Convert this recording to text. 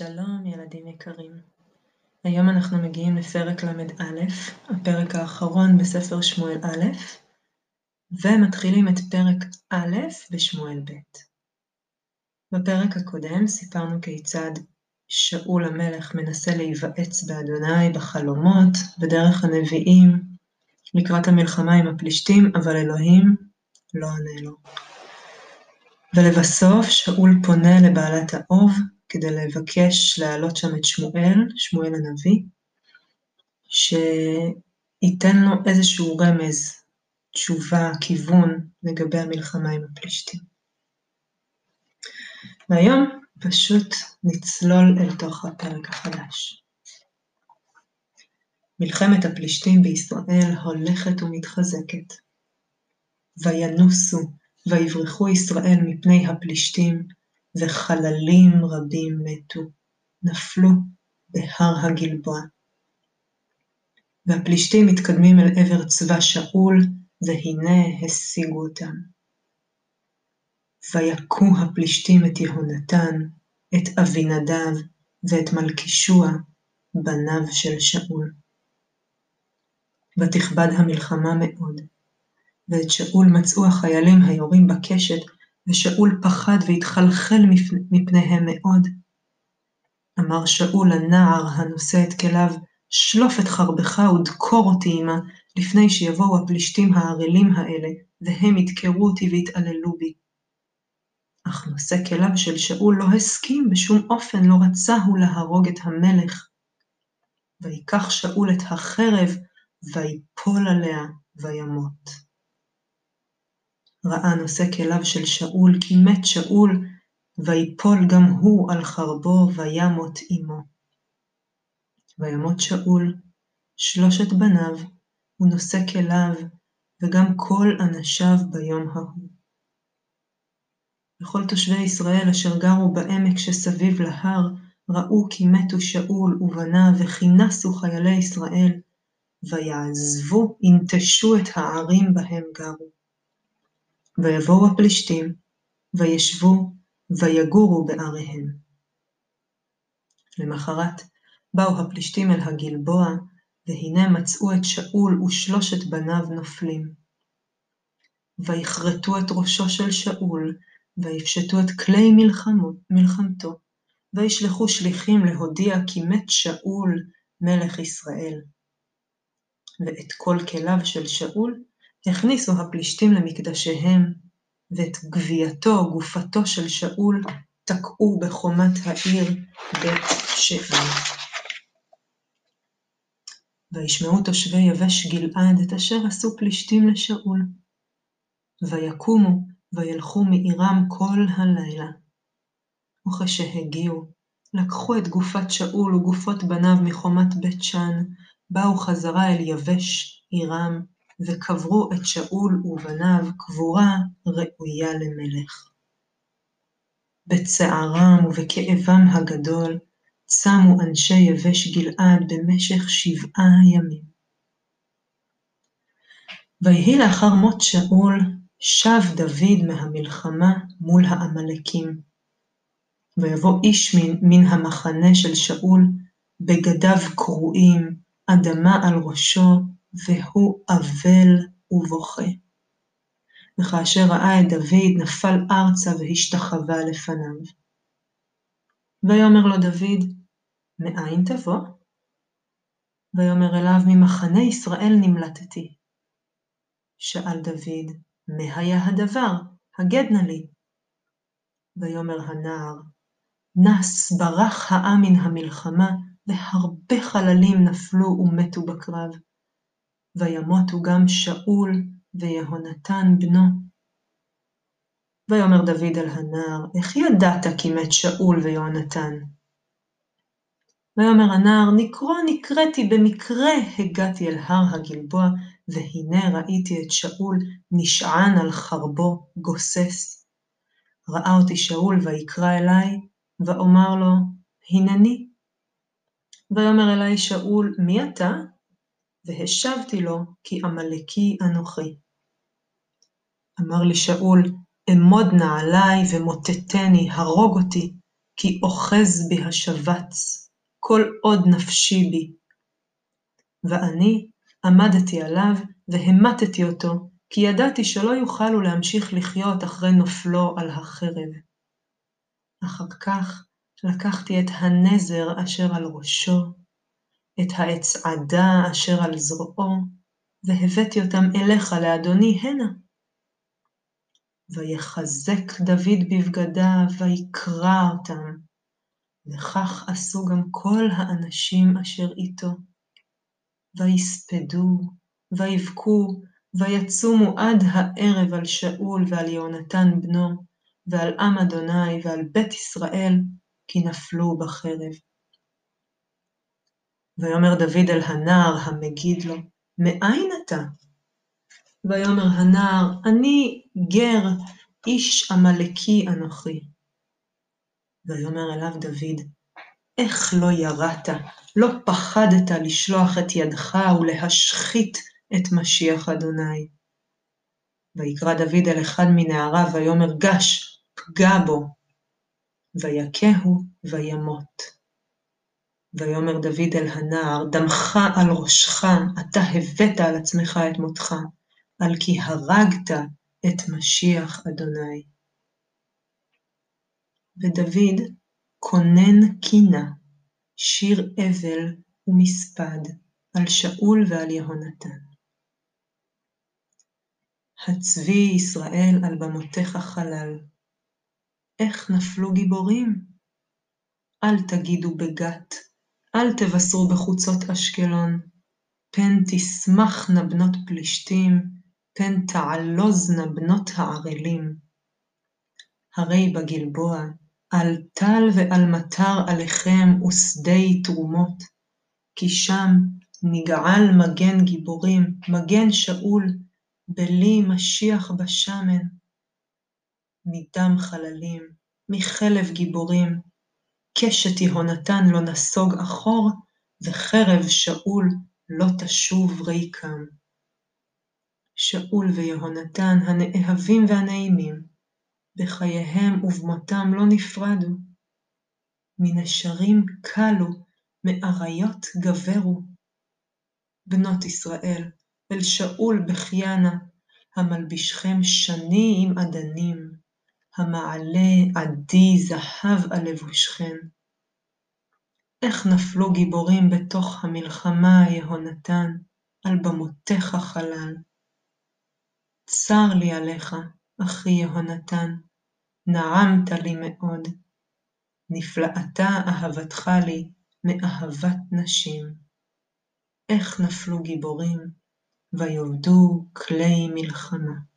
שלום ילדים יקרים, היום אנחנו מגיעים לפרק ל"א, הפרק האחרון בספר שמואל א', ומתחילים את פרק א' בשמואל ב'. בפרק הקודם סיפרנו כיצד שאול המלך מנסה להיוועץ באדוני בחלומות, בדרך הנביאים, לקראת המלחמה עם הפלישתים, אבל אלוהים לא עונה לו. ולבסוף שאול פונה לבעלת האוב כדי לבקש להעלות שם את שמואל, שמואל הנביא, שייתן לו איזשהו רמז, תשובה, כיוון, לגבי המלחמה עם הפלישתים. והיום פשוט נצלול אל תוך הפרק החדש. מלחמת הפלישתים בישראל הולכת ומתחזקת. וינוסו ויברחו ישראל מפני הפלישתים, וחללים רבים מתו, נפלו בהר הגלבוע. והפלישתים מתקדמים אל עבר צבא שאול, והנה השיגו אותם. ויכו הפלישתים את יהונתן, את אבינדב ואת מלכישוע, בניו של שאול. ותכבד המלחמה מאוד, ואת שאול מצאו החיילים היורים בקשת, ושאול פחד והתחלחל מפניהם מאוד. אמר שאול לנער הנושא את כליו, שלוף את חרבך ודקור אותי עמה, לפני שיבואו הפלישתים הערלים האלה, והם ידקרו אותי ויתעללו בי. אך נושא כליו של שאול לא הסכים בשום אופן, לא רצה הוא להרוג את המלך. ויקח שאול את החרב, ויפול עליה, וימות. ראה נושא כליו של שאול, כי מת שאול, ויפול גם הוא על חרבו, וימות עמו. וימות שאול, שלושת בניו, ונושא כליו, וגם כל אנשיו ביום ההוא. וכל תושבי ישראל אשר גרו בעמק שסביב להר, ראו כי מתו שאול ובניו, וכינסו חיילי ישראל, ויעזבו, ינטשו את הערים בהם גרו. ויבואו הפלישתים, וישבו, ויגורו בעריהם. למחרת באו הפלישתים אל הגלבוע, והנה מצאו את שאול ושלושת בניו נופלים. ויכרתו את ראשו של שאול, ויפשטו את כלי מלחמו, מלחמתו, וישלחו שליחים להודיע כי מת שאול מלך ישראל. ואת כל כליו של שאול הכניסו הפלישתים למקדשיהם, ואת גווייתו, גופתו של שאול, תקעו בחומת העיר בית שאול. וישמעו תושבי יבש גלעד את אשר עשו פלישתים לשאול. ויקומו וילכו מעירם כל הלילה. וכשהגיעו, לקחו את גופת שאול וגופות בניו מחומת בית שן, באו חזרה אל יבש עירם, וקברו את שאול ובניו קבורה ראויה למלך. בצערם ובכאבם הגדול, צמו אנשי יבש גלעד במשך שבעה ימים. ויהי לאחר מות שאול, שב דוד מהמלחמה מול העמלקים. ויבוא איש מן, מן המחנה של שאול, בגדיו קרועים, אדמה על ראשו, והוא אבל ובוכה. וכאשר ראה את דוד, נפל ארצה והשתחווה לפניו. ויאמר לו דוד, מאין תבוא? ויאמר אליו, ממחנה ישראל נמלטתי. שאל דוד, מה היה הדבר? הגד נא לי. ויאמר הנער, נס ברח העם מן המלחמה, והרבה חללים נפלו ומתו בקרב. וימותו גם שאול ויהונתן בנו. ויאמר דוד אל הנער, איך ידעת כי מת שאול ויהונתן? ויאמר הנער, נקרוא נקראתי, במקרה הגעתי אל הר הגלבוע, והנה ראיתי את שאול נשען על חרבו גוסס. ראה אותי שאול ויקרא אלי, ואומר לו, הנני. ויאמר אלי שאול, מי אתה? והשבתי לו, כי עמלקי אנוכי. אמר לי שאול, אמוד נא עלי ומוטטני, הרוג אותי, כי אוחז בי השבץ, כל עוד נפשי בי. ואני עמדתי עליו והמטתי אותו, כי ידעתי שלא יוכל הוא להמשיך לחיות אחרי נופלו על החרב. אחר כך לקחתי את הנזר אשר על ראשו, את האצעדה אשר על זרועו, והבאתי אותם אליך לאדוני הנה. ויחזק דוד בבגדיו, ויקרע אותם, וכך עשו גם כל האנשים אשר איתו. ויספדו, ויבכו, ויצומו עד הערב על שאול ועל יהונתן בנו, ועל עם אדוני ועל בית ישראל, כי נפלו בחרב. ויאמר דוד אל הנער המגיד לו, מאין אתה? ויאמר הנער, אני גר, איש עמלקי אנוכי. ויאמר אליו דוד, איך לא יראת, לא פחדת לשלוח את ידך ולהשחית את משיח אדוני. ויקרא דוד אל אחד מנעריו, ויאמר גש, פגע בו, ויכהו וימות. ויאמר דוד אל הנער, דמך על ראשך, אתה הבאת על עצמך את מותך, על כי הרגת את משיח אדוני. ודוד כונן קינה, שיר אבל ומספד, על שאול ועל יהונתן. הצבי ישראל על במותיך חלל. איך נפלו גיבורים? אל תגידו בגת, אל תבשרו בחוצות אשקלון, פן תשמחנה בנות פלישתים, פן תעלוזנה בנות הערלים. הרי בגלבוע, על טל ועל מטר עליכם ושדי תרומות, כי שם נגעל מגן גיבורים, מגן שאול, בלי משיח בשמן. מדם חללים, מחלב גיבורים, קשת יהונתן לא נסוג אחור, וחרב שאול לא תשוב ריקם. שאול ויהונתן הנאהבים והנעימים, בחייהם ובמותם לא נפרדו. מנשרים קלו, מאריות גברו. בנות ישראל, אל שאול בחיינה, המלבישכם שני עם אדנים, המעלה עדי זהב על לבושכם. איך נפלו גיבורים בתוך המלחמה, יהונתן, על במותיך חלל. צר לי עליך, אחי יהונתן, נעמת לי מאוד. נפלאתה אהבתך לי מאהבת נשים. איך נפלו גיבורים, ויאבדו כלי מלחמה.